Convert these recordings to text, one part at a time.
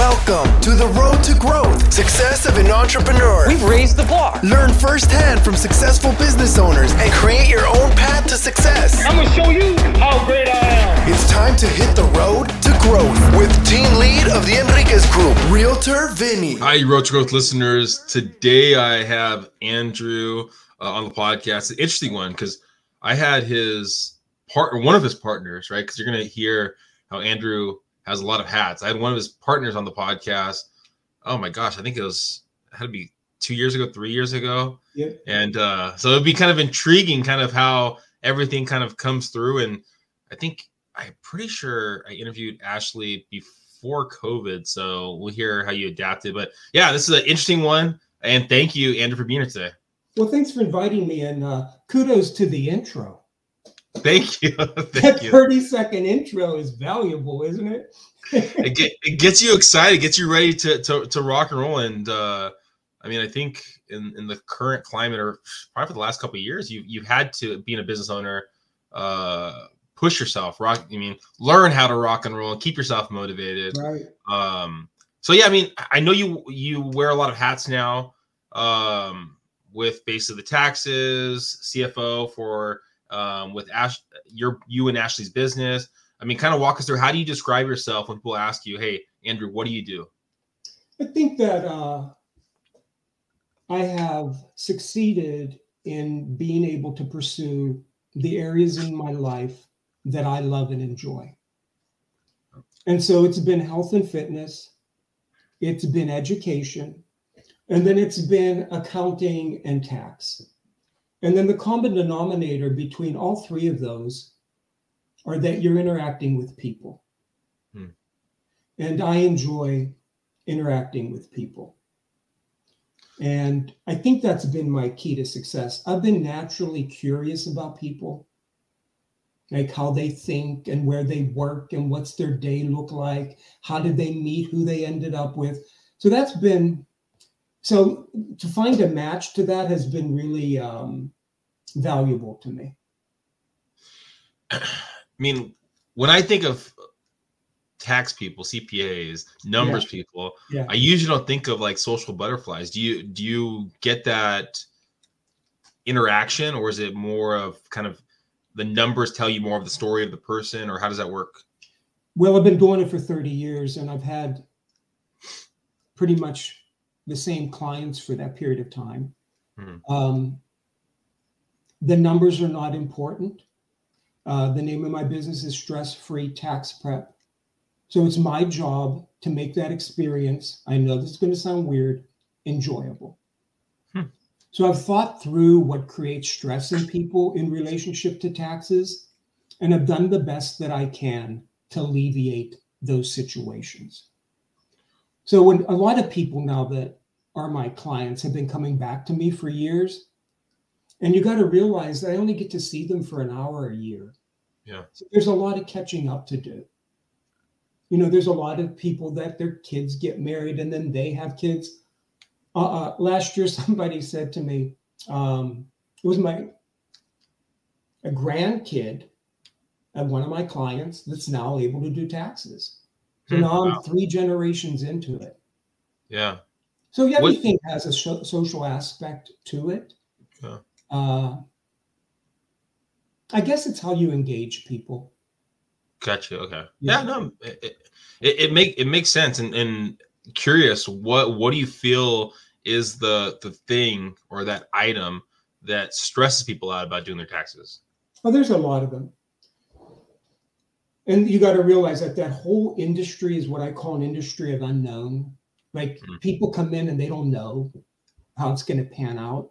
Welcome to the road to growth, success of an entrepreneur. We've raised the bar. Learn firsthand from successful business owners and create your own path to success. I'm gonna show you how great I am. It's time to hit the road to growth with team lead of the Enriquez Group, Realtor Vinny. Hi, Road to Growth listeners. Today I have Andrew uh, on the podcast. An interesting one because I had his partner, one of his partners, right? Because you're going to hear how Andrew has a lot of hats. I had one of his partners on the podcast. Oh my gosh, I think it was it had to be two years ago, three years ago. Yeah. And uh, so it'd be kind of intriguing, kind of how everything kind of comes through. And I think I'm pretty sure I interviewed Ashley before COVID, so we'll hear how you adapted. But yeah, this is an interesting one. And thank you, Andrew, for being here today. Well, thanks for inviting me, and uh, kudos to the intro. Thank you. thank That you. 30 second intro is valuable, isn't it? it, get, it gets you excited, gets you ready to, to, to rock and roll. And uh, I mean, I think in, in the current climate, or probably for the last couple of years, you you've had to being a business owner, uh, push yourself, rock. I mean, learn how to rock and roll, and keep yourself motivated. right. Um, so yeah, I mean, I know you you wear a lot of hats now, um, with basically the taxes, CFO for um, with Ash, your you and Ashley's business. I mean, kind of walk us through how do you describe yourself when people ask you, "Hey, Andrew, what do you do?" I think that uh, I have succeeded in being able to pursue the areas in my life that I love and enjoy. And so it's been health and fitness, it's been education, and then it's been accounting and tax. And then the common denominator between all three of those are that you're interacting with people. Hmm. And I enjoy interacting with people. And I think that's been my key to success. I've been naturally curious about people, like how they think and where they work and what's their day look like. How did they meet who they ended up with? So that's been so to find a match to that has been really um, valuable to me. I mean, when I think of tax people, CPAs, numbers people, Yeah. I usually don't think of like social butterflies. Do you do you get that interaction, or is it more of kind of the numbers tell you more of the story of the person, or how does that work? Well, I've been doing it for 30 years and I've had pretty much the same clients for that period of time. Mhm. Um, the numbers are not important. Uh, the name of my business is Stress Free Tax Prep. So it's my job to make that experience. I know this is going to sound weird, enjoyable. Hmm. So I've thought through what creates stress in people in relationship to taxes, and I've done the best that I can to alleviate those situations. So when a lot of people now that are my clients have been coming back to me for years, and you got to realize that I only get to see them for an hour a year. Yeah. So there's a lot of catching up to do. You know, there's a lot of people that their kids get married and then they have kids. Uh, uh, last year, somebody said to me, um, it was my a grandkid of one of my clients that's now able to do taxes. So now I'm three generations into it. Yeah. So What- everything has a so- social aspect to it. Yeah. Uh, I guess it's how you engage people. Gotcha. Okay. Yeah. Yeah. No, it, it, it make it makes sense. And and curious, what what do you feel is the the thing or that item that stresses people out about doing their taxes? Well, there's a lot of them. And you got to realize that that whole industry is what I call an industry of unknown. Like Mhm. people come in and they don't know how it's going to pan out.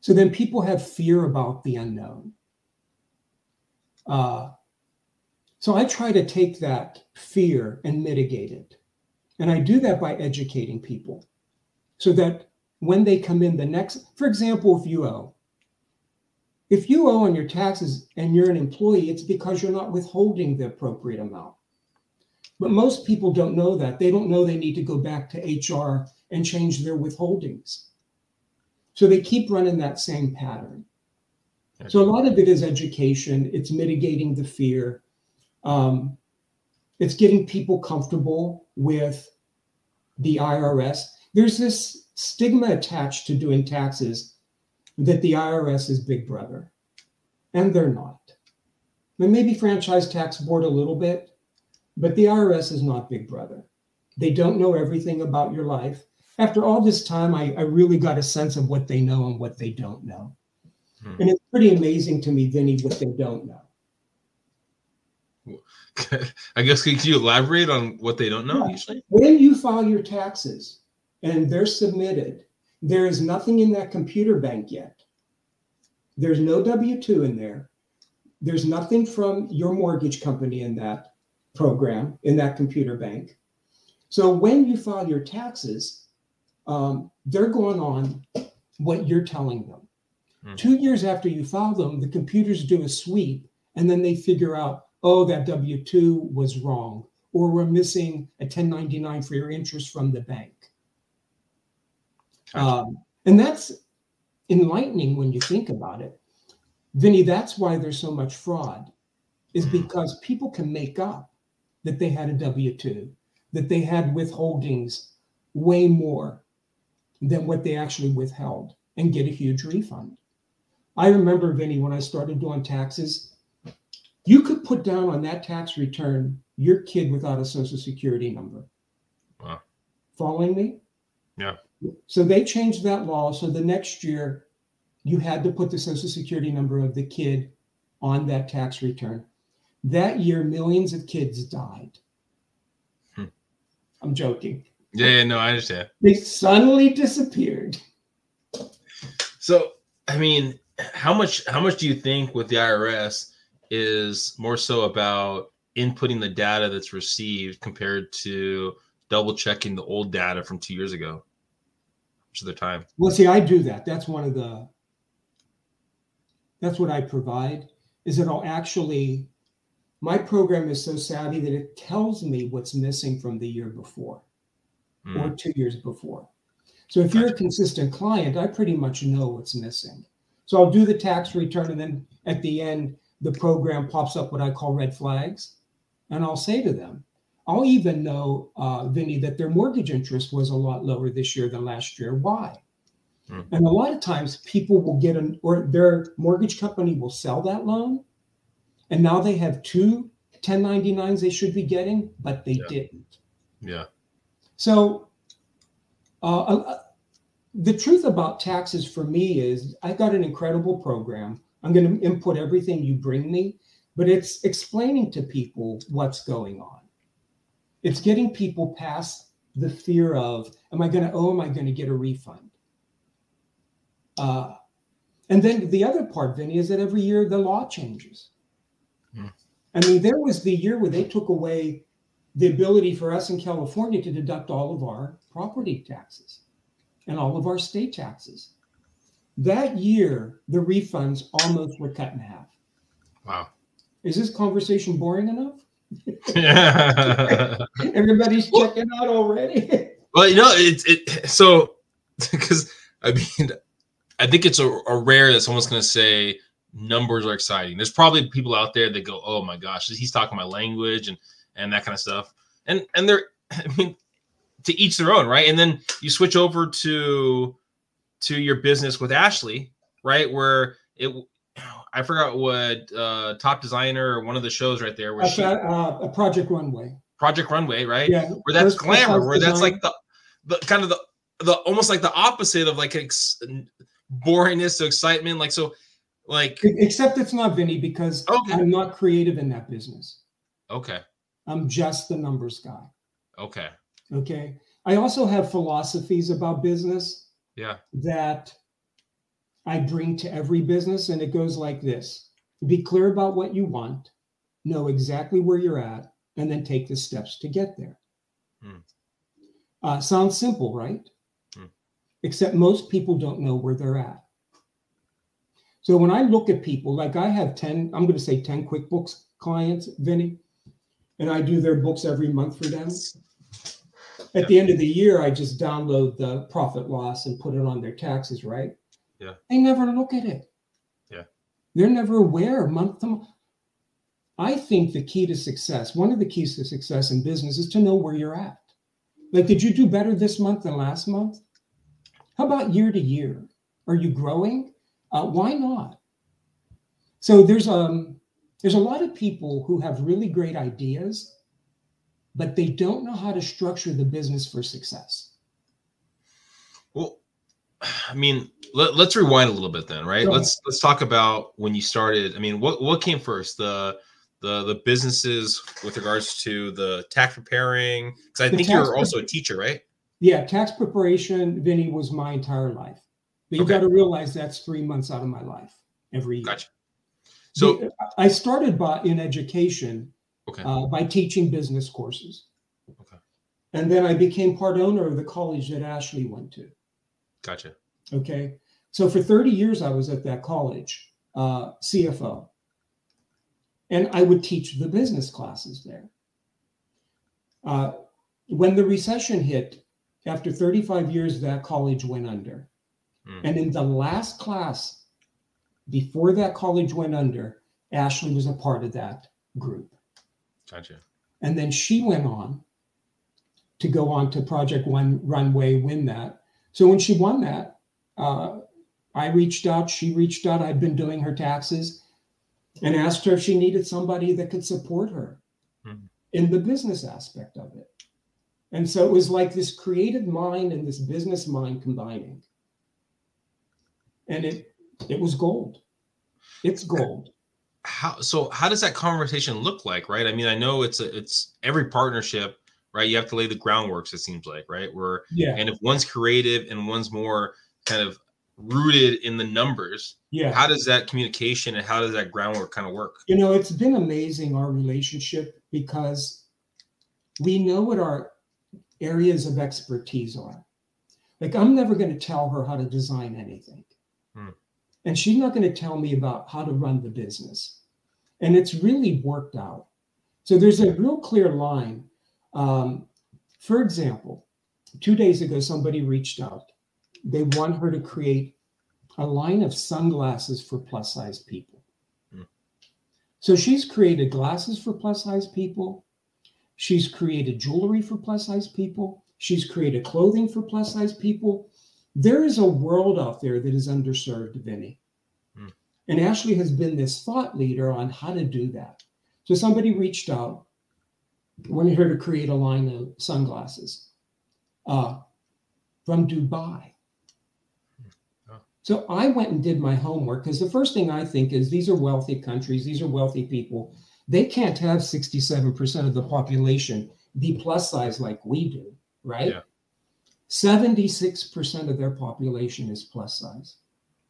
So then people have fear about the unknown. Uh, so I try to take that fear and mitigate it. And I do that by educating people so that when they come in the next, for example, if you owe, if you owe on your taxes and you're an employee, it's because you're not withholding the appropriate amount. But most people don't know that. They don't know they need to go back to HR and change their withholdings. So they keep running that same pattern. So a lot of it is education, it's mitigating the fear, um, it's getting people comfortable with the IRS. There's this stigma attached to doing taxes that the IRS is big brother, and they're not. And maybe franchise tax board a little bit, but the IRS is not big brother. They don't know everything about your life. After all this time, I, I really got a sense of what they know and what they don't know. Hmm. And it's pretty amazing to me, Vinny, what they don't know. I guess could you elaborate on what they don't know yeah. usually? When you file your taxes and they're submitted, there is nothing in that computer bank yet. There's no W 2 in there. There's nothing from your mortgage company in that program, in that computer bank. So when you file your taxes, um, they're going on what you're telling them. Mm-hmm. Two years after you file them, the computers do a sweep and then they figure out, oh, that W 2 was wrong, or we're missing a 1099 for your interest from the bank. Gotcha. Um, and that's enlightening when you think about it. Vinny, that's why there's so much fraud, is mm-hmm. because people can make up that they had a W 2, that they had withholdings way more than what they actually withheld and get a huge refund. I remember, Vinny, when I started doing taxes, you could put down on that tax return your kid without a social security number. Wow. Following me? Yeah. So they changed that law. So the next year, you had to put the social security number of the kid on that tax return. That year, millions of kids died. Hmm. I'm joking. Yeah, yeah, no, I understand. They suddenly disappeared. So, I mean, how much how much do you think with the IRS is more so about inputting the data that's received compared to double checking the old data from two years ago? Much of the time. Well, see, I do that. That's one of the that's what I provide, is that I'll actually my program is so savvy that it tells me what's missing from the year before mm. or two years before. So if you're a consistent client, I pretty much know what's missing. So I'll do the tax return, and then at the end, the program pops up what I call red flags, and I'll say to them, I'll even know, uh, Vinny, that their mortgage interest was a lot lower this year than last year. Why? Mm. And a lot of times, people will get an or their mortgage company will sell that loan, and now they have two 1099s they should be getting, but they yeah. didn't. Yeah. So uh, uh the truth about taxes for me is I've got an incredible program. I'm going to input everything you bring me, but it's explaining to people what's going on. It's getting people past the fear of, am I going to owe? Am I going to get a refund? Uh, and then the other part, Vinny, is that every year the law changes. Mm. I mean, there was the year where they took away the ability for us in California to deduct all of our property taxes and all of our state taxes. That year, the refunds almost were cut in half. Wow. Is this conversation boring enough? Everybody's checking out already. well, you know, it's it so because I mean, I think it's a, a rare that someone's going to say numbers are exciting. There's probably people out there that go, "Oh my gosh, he's talking my language," and and that kind of stuff. And and they're, I mean, to each their own, right? And then you switch over to to your business with Ashley, right? Where it I forgot what uh top designer or one of the shows right there she, uh, a project runway. Project Runway, right? Yeah. Where that's glamour, where that's like the the kind of the the almost like the opposite of like ex, boringness to excitement. Like so, like except it's not Vinny because okay. I'm not creative in that business. Okay. I'm just the numbers guy. Okay. Okay. I also have philosophies about business. Yeah. That I bring to every business, and it goes like this be clear about what you want, know exactly where you're at, and then take the steps to get there. Hmm. Uh, sounds simple, right? Hmm. Except most people don't know where they're at. So when I look at people, like I have 10, I'm going to say 10 QuickBooks clients, Vinny, and I do their books every month for them at the end of the year, I just download the profit loss and put it on their taxes, right? Yeah. They never look at it. Yeah. They're never aware month to month. I think the key to success, one of the keys to success in business is to know where you're at. Like, did you do better this month than last month? How about year to year? Are you growing? Uh, why not? So there's um there's a lot of people who have really great ideas, but they don't know how to structure the business for success. Well, I mean, let, us rewind a little bit then, right? Let's let's talk about when you started. I mean, what what came first? The the the businesses with regards to the tax preparing because I the think you're also a teacher, right? Yeah, tax preparation, Vinny, was my entire life. But you okay. got to realize that's three months out of my life every year. Gotcha. So I started by in education okay. uh, by teaching business courses. Okay. And then I became part owner of the college that Ashley went to. Gotcha. Okay. So for 30 years, I was at that college, uh, CFO. And I would teach the business classes there. Uh, when the recession hit, after 35 years, that college went under. Mm. And in the last class, before that college went under, Ashley was a part of that group. Gotcha. And then she went on to go on to Project One Runway, win that. So when she won that, uh, I reached out, she reached out. I'd been doing her taxes and asked her if she needed somebody that could support her mm-hmm. in the business aspect of it. And so it was like this creative mind and this business mind combining. And it it was gold. It's gold. How so how does that conversation look like, right? I mean, I know it's a it's every partnership, right? You have to lay the groundworks, it seems like, right? Where yeah, and if one's creative and one's more kind of rooted in the numbers. Yeah. How does that communication and how does that groundwork kind of work? You know, it's been amazing our relationship because we know what our areas of expertise are. Like, I'm never going to tell her how to design anything. Hmm. And she's not going to tell me about how to run the business. And it's really worked out. So there's a real clear line. Um, for example, two days ago, somebody reached out they want her to create a line of sunglasses for plus size people. Mm. So she's created glasses for plus size people. She's created jewelry for plus size people. She's created clothing for plus size people. There is a world out there that is underserved, Vinny. Mm. And Ashley has been this thought leader on how to do that. So somebody reached out, wanted her to create a line of sunglasses uh, from Dubai. So I went and did my homework because the first thing I think is these are wealthy countries, these are wealthy people. They can't have 67% of the population be plus size like we do, right? Yeah. 76% of their population is plus size.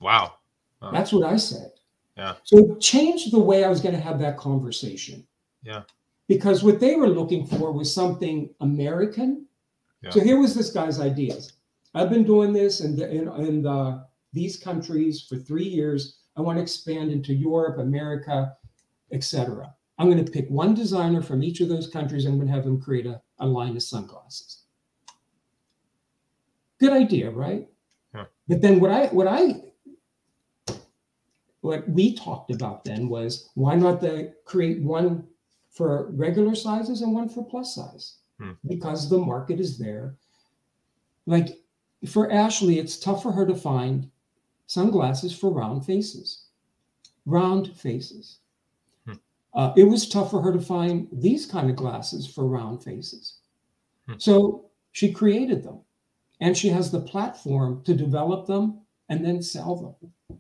Wow. wow. That's what I said. Yeah. So it changed the way I was going to have that conversation. Yeah. Because what they were looking for was something American. Yeah. So here was this guy's ideas. I've been doing this in, in, in the these countries for three years. I want to expand into Europe, America, etc. I'm going to pick one designer from each of those countries. I'm going to have them create a, a line of sunglasses. Good idea, right? Yeah. But then what I what I what we talked about then was why not the create one for regular sizes and one for plus size hmm. because the market is there. Like for Ashley, it's tough for her to find sunglasses for round faces. Round faces. Hmm. Uh, it was tough for her to find these kind of glasses for round faces. Hmm. So she created them and she has the platform to develop them and then sell them.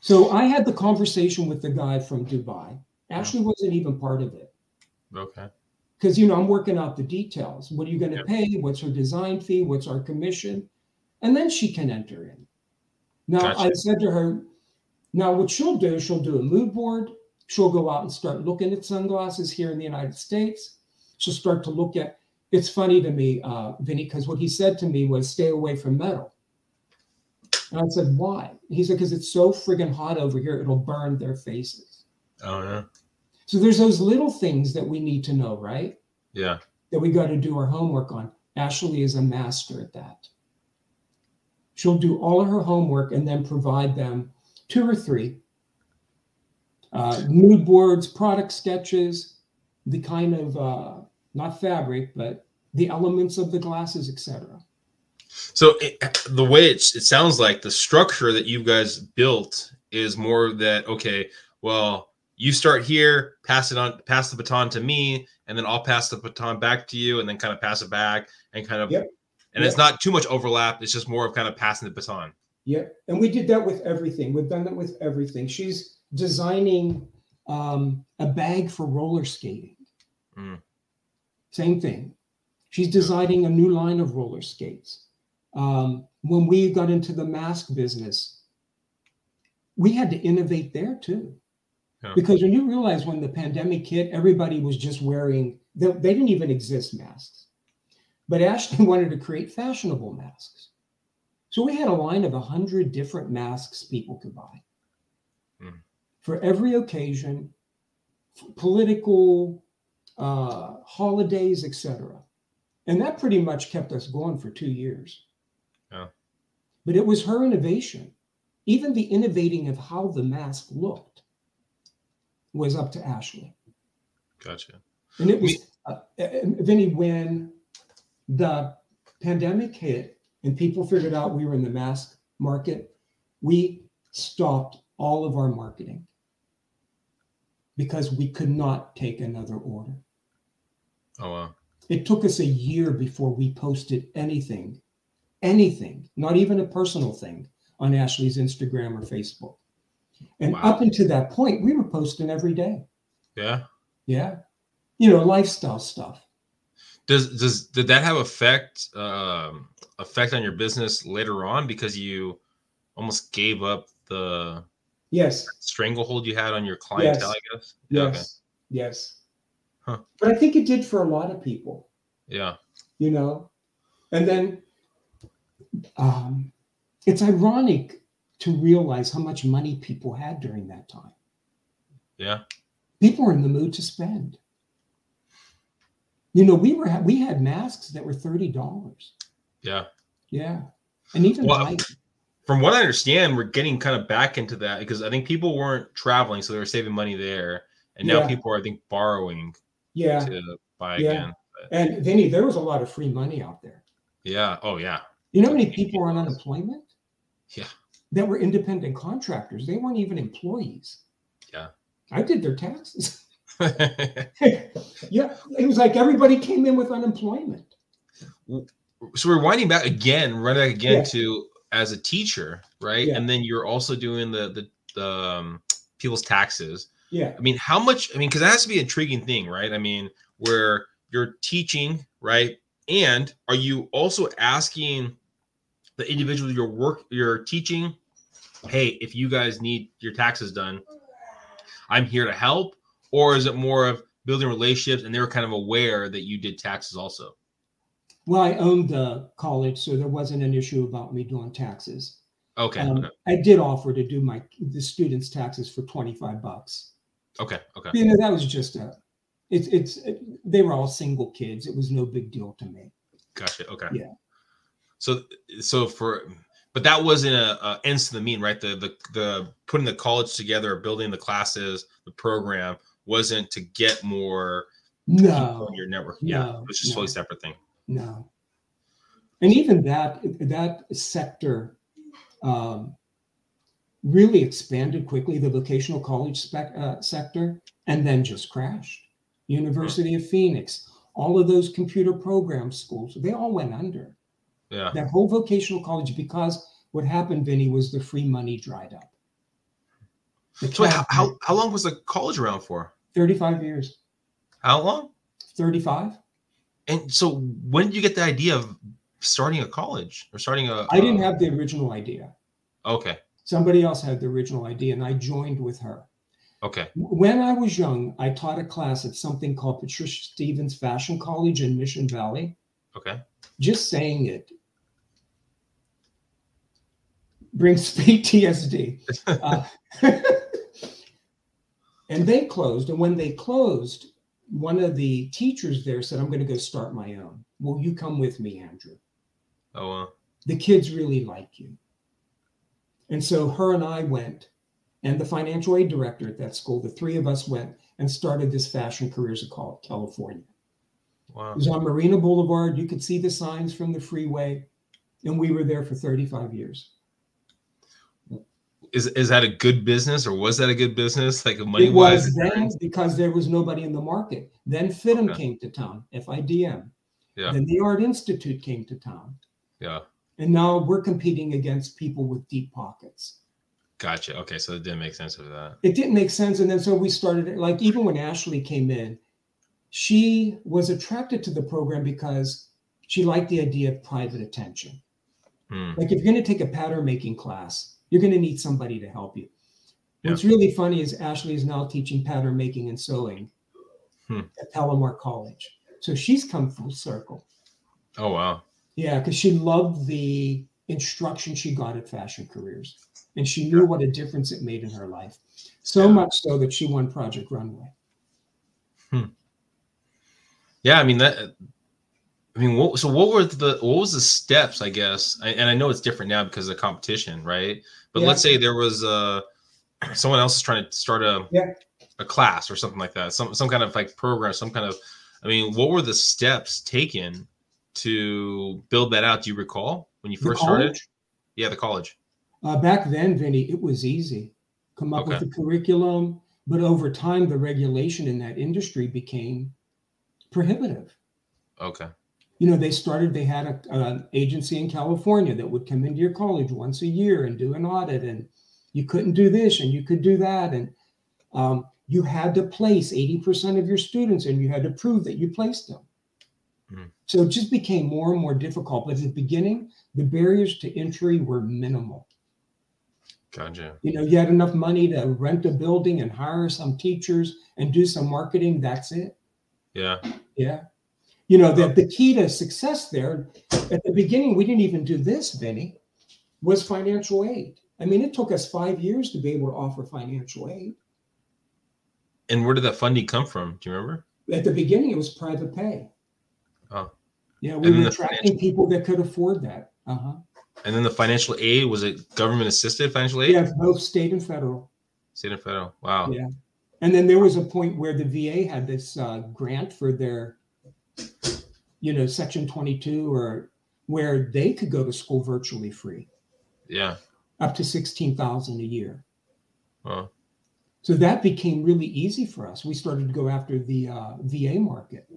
So I had the conversation with the guy from Dubai. Ashley wasn't even part of it. Okay. Because you know I'm working out the details. What are you going to yep. pay? What's her design fee? What's our commission? And then she can enter in. Now, gotcha. I said to her, now what she'll do, she'll do a mood board. She'll go out and start looking at sunglasses here in the United States. She'll start to look at, it's funny to me, uh, Vinny, because what he said to me was stay away from metal. And I said, why? He said, because it's so friggin' hot over here, it'll burn their faces. Oh, yeah. So there's those little things that we need to know, right? Yeah. That we got to do our homework on. Ashley is a master at that. She'll do all of her homework and then provide them two or three uh, mood boards, product sketches, the kind of uh, not fabric, but the elements of the glasses, etc. So it, the way it, it sounds like the structure that you guys built is more that okay, well, you start here, pass it on, pass the baton to me, and then I'll pass the baton back to you, and then kind of pass it back, and kind of, Yep. and it's not too much overlap. It's just more of kind of passing the baton. Yeah, and we did that with everything. We've done that with everything. She's designing um, a bag for roller skating. Mm. Same thing. She's designing a new line of roller skates. Um, when we got into the mask business, we had to innovate there too. Yeah. Because when you realize when the pandemic hit, everybody was just wearing, they, they didn't even exist masks. But Ashley wanted to create fashionable masks. So we had a line of 100 different masks people could buy Hmm. for every occasion, political, uh, holidays, etc. And that pretty much kept us going for two years. Yeah. But it was her innovation. Even the innovating of how the mask looked was up to Ashley. Gotcha. And it was, uh, Vinny, when the pandemic hit and people figured out we were in the mask market, we stopped all of our marketing because we could not take another order. Oh wow. It took us a year before we posted anything, anything, not even a personal thing on Ashley's Instagram or Facebook. And Wow. up until that point, we were posting every day. Yeah. Yeah. You know, lifestyle stuff. Does does did that have effect um effect on your business later on because you almost gave up the Yes. stranglehold you had on your clientele? I guess. Yeah, okay. Yes. Yes. Huh. But I think it did for a lot of people, Yeah. you know. And then um, it's ironic to realize how much money people had during that time. Yeah. People were in the mood to spend. You know, we were we had masks that were thirty dollars. Yeah. Yeah, and even Well, light- From what I understand, we're getting kind of back into that because I think people weren't traveling, so they were saving money there, and now Yeah. people are, I think, borrowing yeah. to buy Yeah. again. And Vinny, there was a lot of free money out there. Yeah. Oh yeah. You know how many people are on unemployment? Yeah. That were independent contractors. They weren't even employees. Yeah. I did their taxes. yeah. It was like everybody came in with unemployment. so we're winding back again, running back again Yeah. to as a teacher, right? Yeah. And then you're also doing the the, the um, people's taxes. Yeah. I mean, how much? I mean, because that has to be an intriguing thing, right? I mean, where you're teaching, right? And are you also asking the individual you're work you're teaching, hey, if you guys need your taxes done, I'm here to help, or is it more of building relationships and they were kind of aware that you did taxes also? Well, I owned the college, so there wasn't an issue about me doing taxes. Okay, Um, okay, I did offer to do my the students' taxes for 25 bucks. okay, okay. You know, that was just a it's it's they were all single kids. It was no big deal to me. Gotcha. Okay. Yeah. So so for but that wasn't a, a ends to the mean, right? The the the putting the college together, building the classes, the program wasn't to get more No. your network. Yeah, no, it was just a no. totally separate thing. No. And even that that sector um, really expanded quickly, the vocational college spec, uh, sector, and then just crashed. University of Phoenix, all of those computer program schools, they all went under. Yeah. That whole vocational college, because what happened, Vinny, was the free money dried up. The So how, how how long was the college around for? 35 years. How long? 35? And so when did you get the idea of starting a college or starting a? I didn't uh, have the original idea. Okay. Somebody else had the original idea, and I joined with her. Okay. When I was young, I taught a class at something called Patricia Stevens Fashion College in Mission Valley. Okay. Just saying it brings PTSD. Uh, and they closed. And when they closed, one of the teachers there said, I'm going to go start my own. Will you come with me, Andrew? Oh. Uh, The kids really like you. And so her and I went, and the financial aid director at that school, the three of us went and started this Fashion Careers of California. Wow. It was on Morena Boulevard. You could see the signs from the freeway, and we were there for 35 years. Is is that a good business or was that a good business? Like money It was then because there was nobody in the market. Then FIDM Okay. came to town, FIDM. Yeah. Then the Art Institute came to town. Yeah. And now we're competing against people with deep pockets. Gotcha. Okay. So it didn't make sense of that. It didn't make sense. And then so we started. Like even when Ashley came in, she was attracted to the program because she liked the idea of private attention. Hmm. Like if you're going to take a pattern making class, you're going to need somebody to help you. What's really funny is Ashley is now teaching pattern making and sewing Hmm. at Palomar College. So she's come full circle. Oh wow. Yeah, because she loved the instruction she got at Fashion Careers. And she knew what a difference it made in her life. So Yeah. much so that she won Project Runway. Yeah. I mean that. I mean, what, so what were the what was the steps? I guess, I, and I know it's different now because of competition, right? But Yeah. let's say there was uh someone else is trying to start a Yeah. a class or something like that, some some kind of like program, some kind of. I mean, what were the steps taken to build that out? Do you recall when you first started? Yeah, the college. Uh, back then, Vinny, it was easy. Come up with Okay. the curriculum, but over time, the regulation in that industry became prohibitive. Okay. You know, they started. They had a, an agency in California that would come into your college once a year and do an audit, and you couldn't do this and you could do that, and um, you had to place eighty percent of your students, and you had to prove that you placed them. Mhm. So it just became more and more difficult. But at the beginning, the barriers to entry were minimal. Gotcha. you know you had enough money to rent a building and hire some teachers and do some marketing that's it Yeah. yeah you know the, the key to success there at the beginning we didn't even do this vinny was financial aid i mean it took us five years to be able to offer financial aid And where did that funding come from? Do you remember? at the beginning it was private pay Oh. yeah we were attracting people that could afford that uh-huh And then the financial aid was it government assisted financial aid? yeah both state and federal State and federal. Wow. Yeah. And then there was a point where the VA had this uh, grant for their, you know, Section 22 or where they could go to school virtually free, Yeah. up to 16,000 a year. Wow. So that became really easy for us. We started to go after the uh, VA market,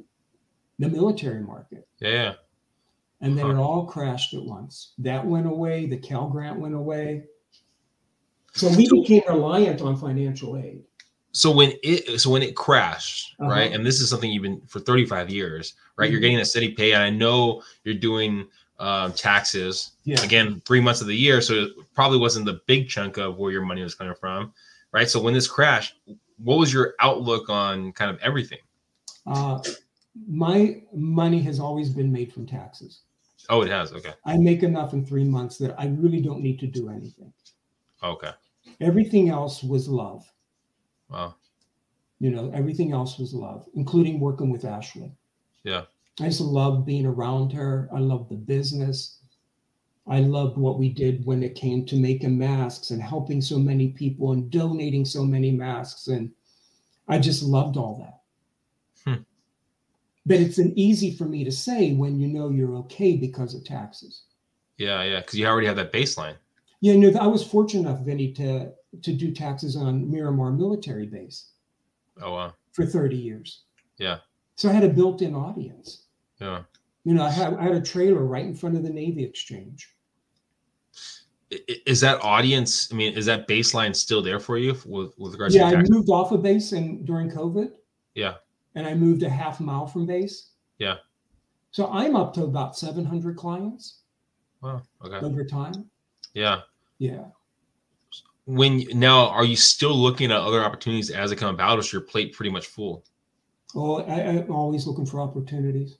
the military market. Yeah. And then Huh. it all crashed at once. That went away. The Cal grant went away. So we became reliant on financial aid. So when it so when it crashed, Uh-huh. right? And this is something you've been for 35 years, right? You're Mhm. getting a steady pay. And I know you're doing um, taxes Yeah. again three months of the year. So it probably wasn't the big chunk of where your money was coming from. Right. So when this crashed, what was your outlook on kind of everything? Uh, my money has always been made from taxes. Oh, it has. Okay. I make enough in three months that I really don't need to do anything. Okay. Everything else was love. Wow. You know, everything else was love, including working with Ashley. Yeah. I just loved being around her. I loved the business. I loved what we did when it came to making masks and helping so many people and donating so many masks. And I just loved all that. Hmm. But it's an easy for me to say when you know you're okay because of taxes. Yeah. Yeah. Because you already have that baseline. Yeah, you know, I was fortunate enough, Vinny, to to do taxes on Miramar military base Oh, wow. for 30 years. Yeah. So I had a built-in audience. Yeah. You know, I had, I had a trailer right in front of the Navy Exchange. Is that audience? I mean, is that baseline still there for you with, with regards Yeah, to I moved off of base and during COVID. Yeah. And I moved a half mile from base. Yeah. So I'm up to about 700 clients Wow. Okay. over time. Yeah. Yeah. When now, are you still looking at other opportunities as they come about, or is your plate pretty much full? Oh, I, I'm always looking for opportunities.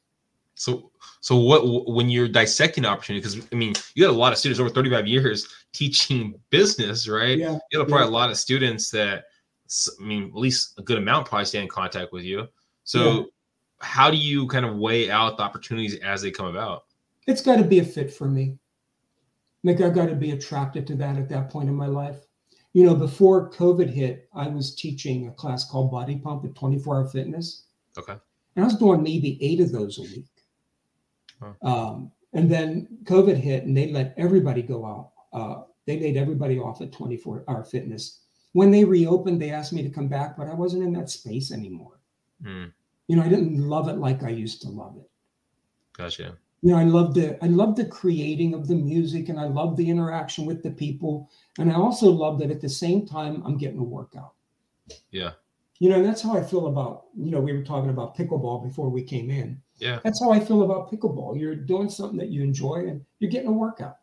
So, so what when you're dissecting opportunity? Because I mean, you had a lot of students over 35 years teaching business, right? Yeah. You have probably yeah. a lot of students that, i mean, at least a good amount probably stay in contact with you. So, Yeah. how do you kind of weigh out the opportunities as they come about? It's got to be a fit for me. Like I've got to be attracted to that at that point in my life. You know, before COVID hit, I was teaching a class called Body Pump at 24 Hour Fitness. Okay. And I was doing maybe eight of those a week. Huh. Um, and then COVID hit and they let everybody go out. Uh, they laid everybody off at 24 hour fitness. When they reopened, they asked me to come back, but I wasn't in that space anymore. Mm. You know, I didn't love it like I used to love it. Gotcha. You know, I love the I love the creating of the music and I love the interaction with the people. And I also love that at the same time I'm getting a workout. Yeah. You know, and that's how I feel about, you know, we were talking about pickleball before we came in. Yeah. That's how I feel about pickleball. You're doing something that you enjoy and you're getting a workout.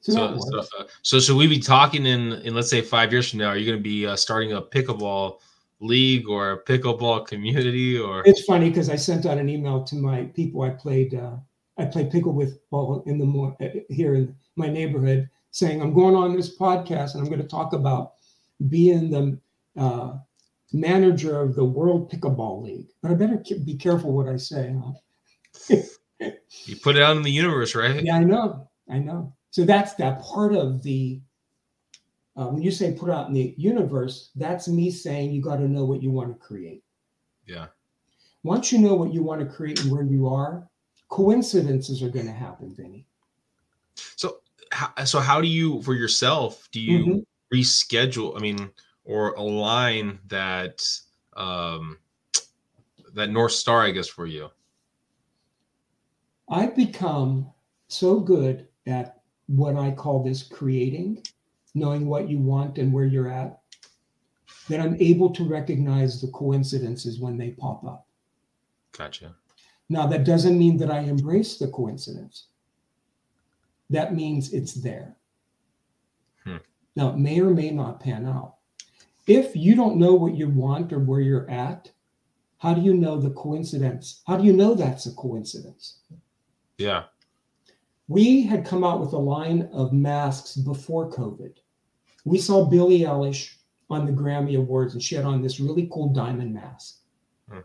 So, so, so, so, should we be talking in, in let's say five years from now? Are you going to be uh, starting a pickleball league or a pickleball community? Or it's funny because I sent out an email to my people I played. Uh, I played pickle with ball in the more uh, here in my neighborhood, saying I'm going on this podcast and I'm going to talk about being the uh, manager of the World Pickleball League. But I better be careful what I say. Huh? you put it out in the universe, right? Yeah, I know. I know. So that's that part of the uh, when you say put out in the universe, that's me saying you got to know what you want to create. Yeah. Once you know what you want to create and where you are, coincidences are going to happen, Vinny. So, so how do you, for yourself, do you mm-hmm. reschedule? I mean, or align that um, that north star, I guess, for you? I've become so good at what I call this creating, knowing what you want and where you're at, that I'm able to recognize the coincidences when they pop up. Gotcha. Now, that doesn't mean that I embrace the coincidence. That means it's there. Hmm. Now, it may or may not pan out. If you don't know what you want or where you're at, how do you know the coincidence? How do you know that's a coincidence? Yeah we had come out with a line of masks before COVID. We saw Billie Eilish on the Grammy Awards, and she had on this really cool diamond mask. Hmm.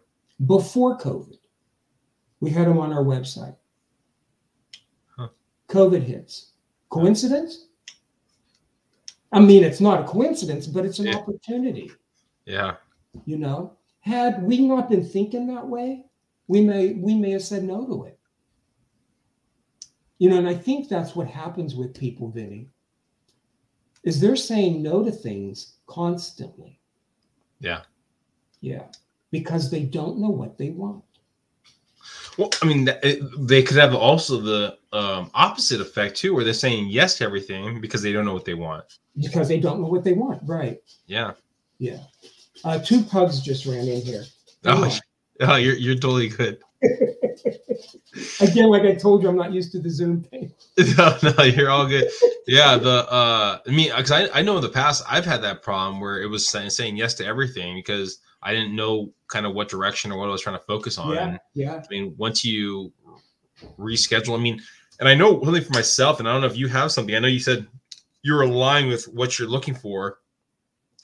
Before COVID, we had them on our website. Huh. COVID hits. Coincidence? I mean, it's not a coincidence, but it's an yeah. opportunity. Yeah. You know, had we not been thinking that way, we may we may have said no to it. You know, and I think that's what happens with people, Vinny, is they're saying no to things constantly. Yeah. Yeah. Because they don't know what they want. Well, I mean, they could have also the um, opposite effect too, where they're saying yes to everything because they don't know what they want. Because they don't know what they want, right? Yeah. Yeah. Uh, two pugs just ran in here. oh, oh, you're you're totally good. Again, like I told you, I'm not used to the Zoom thing. no, no, you're all good. Yeah, the uh, I mean, because I, I know in the past I've had that problem where it was saying, saying yes to everything because I didn't know kind of what direction or what I was trying to focus on. Yeah, yeah. I mean, once you reschedule, I mean, and I know only for myself, and I don't know if you have something. I know you said you're aligned with what you're looking for.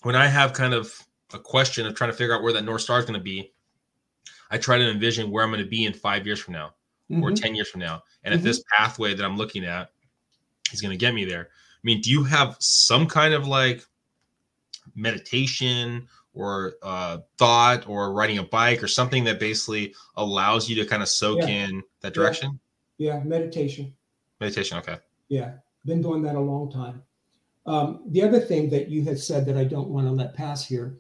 When I have kind of a question of trying to figure out where that north star is going to be, I try to envision where I'm going to be in five years from now mm-hmm. or 10 years from now. And mm-hmm. if this pathway that I'm looking at is going to get me there, I mean, do you have some kind of like meditation or uh, thought or riding a bike or something that basically allows you to kind of soak yeah. in that direction? Yeah. yeah, meditation. Meditation, okay. Yeah, been doing that a long time. Um, the other thing that you had said that I don't want to let pass here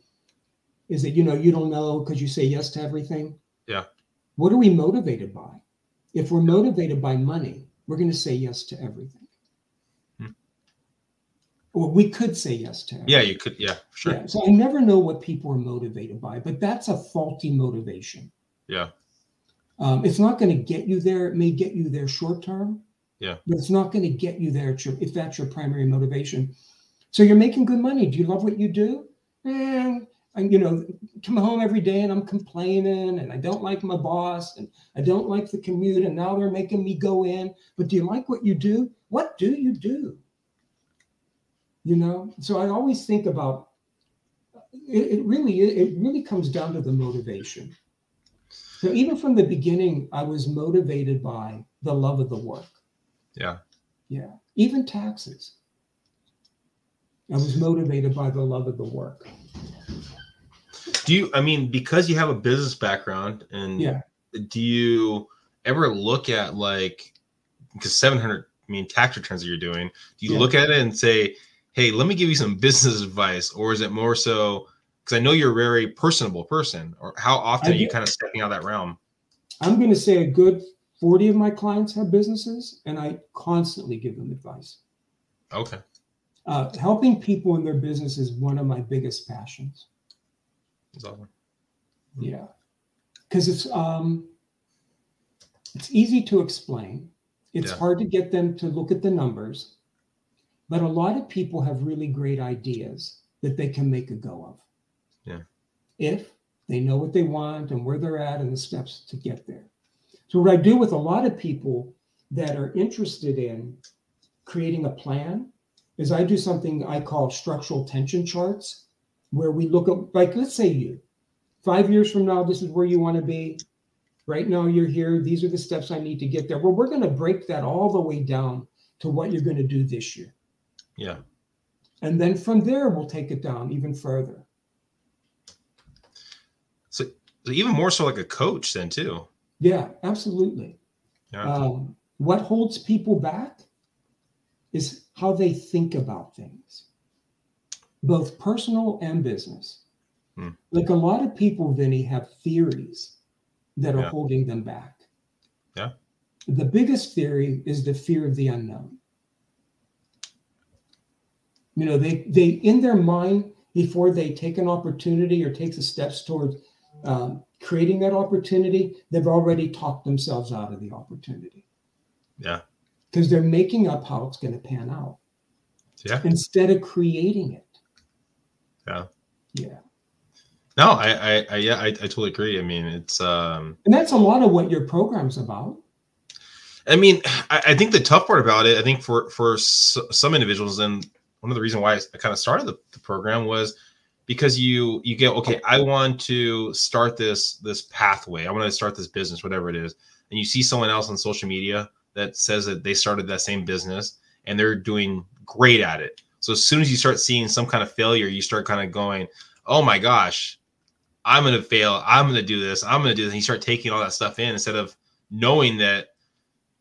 is that you know you don't know because you say yes to everything. Yeah. What are we motivated by? If we're motivated by money, we're going to say yes to everything. Hmm. Or we could say yes to everything. Yeah, you could. Yeah, sure. Yeah, so I never know what people are motivated by, but that's a faulty motivation. Yeah. Um, it's not going to get you there. It may get you there short term. Yeah. But it's not going to get you there if that's your primary motivation. So you're making good money. Do you love what you do? Eh, I, you know, come home every day and I'm complaining and I don't like my boss and I don't like the commute and now they're making me go in. But do you like what you do? What do you do? You know, so I always think about it, it really it really comes down to the motivation. So even from the beginning, I was motivated by the love of the work. Yeah. Yeah. Even taxes. I was motivated by the love of the work. Do you i mean because you have a business background and Yeah. do you ever look at like because 700 i mean tax returns that you're doing do you Yeah. look at it and say hey let me give you some business advice or is it more so because i know you're a very personable person or how often I are you do- kind of stepping out of that realm I'm going to say a good 40 of my clients have businesses, and I constantly give them advice. okay Uh, helping people in their business is one of my biggest passions. That's awesome. Yeah, because it's um, it's easy to explain. It's Yeah. hard to get them to look at the numbers, but a lot of people have really great ideas that they can make a go of. Yeah. If they know what they want and where they're at and the steps to get there. So what I do with a lot of people that are interested in creating a plan is I do something I call structural tension charts, where we look at like let's say you five years from now, this is where you want to be. Right now, you're here. These are the steps I need to get there. Well, we're going to break that all the way down to what you're going to do this year. yeah And then from there, we'll take it down even further. so even more so like a coach then too Yeah, absolutely. yeah Um, what holds people back is how they think about things, both personal and business. Hmm. Like a lot of people, Vinny, have theories that are Yeah. holding them back. Yeah. The biggest theory is the fear of the unknown. You know, they they in their mind before they take an opportunity or take the steps towards um, creating that opportunity, they've already talked themselves out of the opportunity yeah because they're making up how it's going to pan out yeah instead of creating it. Yeah. Yeah. no i i, I yeah I, I totally agree i mean it's um And that's a lot of what your program's about. I mean, I, I think the tough part about it, I think for for s- some individuals, and one of the reasons why I, kind of started the, the program was because you you get okay, I want to start this this pathway, I want to start this business, whatever it is, and you see someone else on social media that says that they started that same business and they're doing great at it. So as soon as you start seeing some kind of failure, you start kind of going, oh my gosh, I'm gonna fail, I'm gonna do this, I'm gonna do this, and you start taking all that stuff in instead of knowing that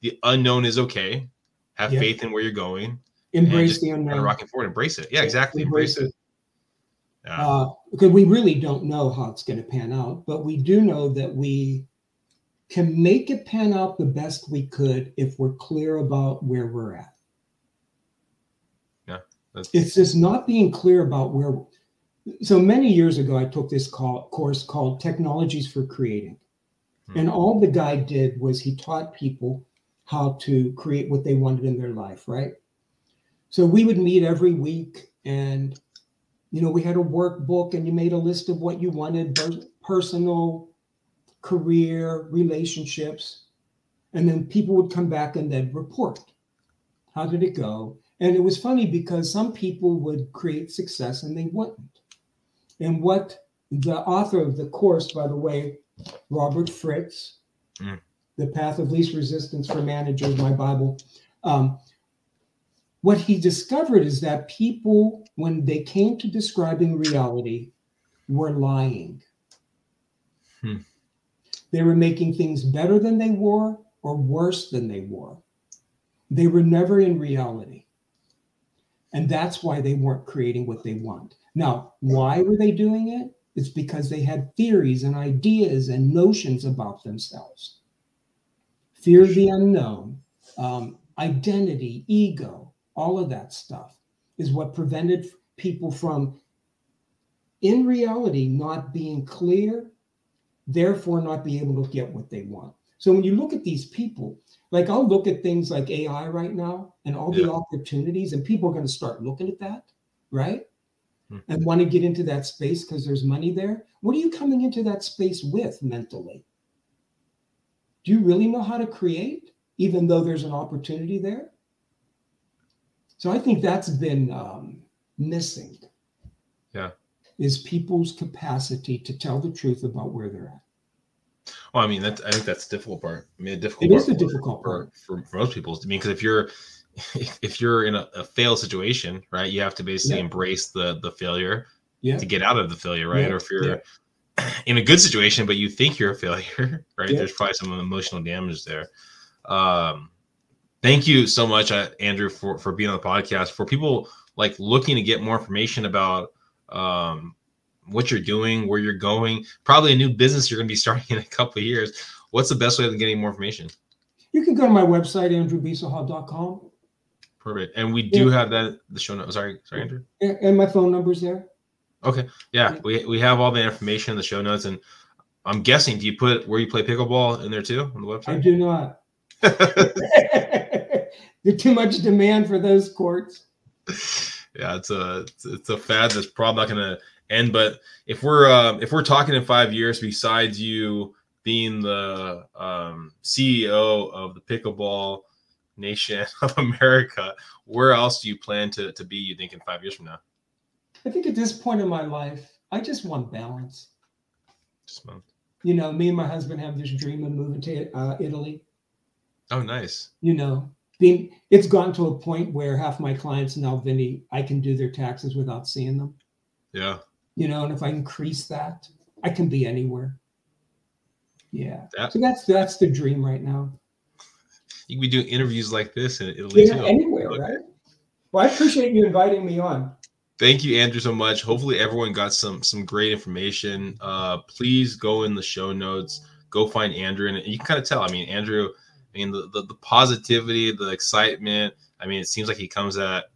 the unknown is okay. Have Yeah. faith in where you're going. Embrace the unknown. rocking forward. Embrace it. Yeah, exactly. Embrace, it. Yeah. Uh, because we really don't know how it's going to pan out, but we do know that we can make it pan out the best we could if we're clear about where we're at. That's- It's just not being clear about where. So many years ago, I took this call, course called Technologies for Creating. Hmm. And all the guy did was he taught people how to create what they wanted in their life, right? So we would meet every week and you know, we had a workbook and you made a list of what you wanted personal, career, relationships. And then people would come back and they'd report. How did it go? And it was funny because some people would create success and they wouldn't. And what the author of the course, by the way, Robert Fritz, Mm. The Path of Least Resistance for Managers, my Bible. Um, what he discovered is that people, when they came to describing reality, were lying. Hmm. They were making things better than they were or worse than they were. They were never in reality. And that's why they weren't creating what they want. Now, why were they doing it? It's because they had theories and ideas and notions about themselves. Fear of the unknown, um, identity, ego, all of that stuff is what prevented people from, in reality, not being clear, therefore not being able to get what they want. So when you look at these people, like I'll look at things like AI right now and all the opportunities, and people are going to start looking at that, right? Hmm. And want to get into that space because there's money there. What are you coming into that space with mentally? Do you really know how to create, even though there's an opportunity there? So I think that's been um, missing. Yeah. Is people's capacity to tell the truth about where they're at. Well, I mean, that's I think that's the difficult part. I mean, a difficult It part is the for- difficult part. for, for most people. I mean, because if you're if, if you're in a, a failed situation, right, you have to basically Yeah. embrace the the failure Yeah. to get out of the failure, right? Yeah, Or if you're in a good situation, but you think you're a failure, right? There's probably some emotional damage there. Um, thank you so much, uh, Andrew, for for being on the podcast. For people like looking to get more information about um, what you're doing, where you're going, probably a new business you're going to be starting in a couple of years. What's the best way of getting more information? You can go to my website, andrewbisaha.com, Perfect. And we do have that the show notes. Sorry, sorry, Andrew. and my phone number's there. Okay. Yeah, we we have all the information in the show notes, and I'm guessing do you put where you play pickleball in there too on the website? I do not. There's too much demand for those courts. yeah, it's a it's, it's a fad that's probably not going to end. But if we're um, if we're talking in five years, besides you being the um, CEO of the pickleball nation of America, where else do you plan to to be? You think in five years from now? I think at this point in my life, I just want balance. Just. You know, me and my husband have this dream of moving to uh, Italy. Oh, nice. You know, being it's gotten to a point where half my clients now, Vinny, I can do their taxes without seeing them. Yeah, You know, and if I increase that, I can be anywhere. Yeah. That- so that's that's the dream right now. you can be doing interviews like this in Italy Yeah, too. anywhere, right? Well, I appreciate you inviting me on. thank you andrew so much hopefully everyone got some some great information uh please go in the show notes go find andrew and you can kind of tell i mean andrew i mean the, the the positivity the excitement i mean it seems like he comes at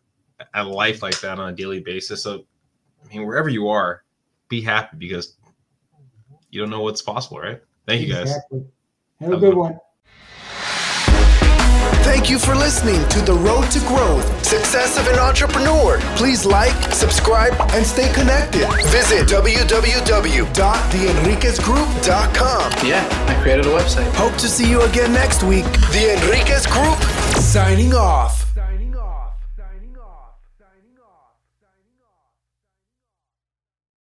at life like that on a daily basis so i mean wherever you are be happy because you don't know what's possible right thank you guys Exactly. Have a Have good a- one. Thank you for listening to The Road to Growth Success of an Entrepreneur. Please like, subscribe, and stay connected. Visit www.theenriquezgroup.com. Yeah, I created a website. Hope to see you again next week. The Enriquez Group, signing off.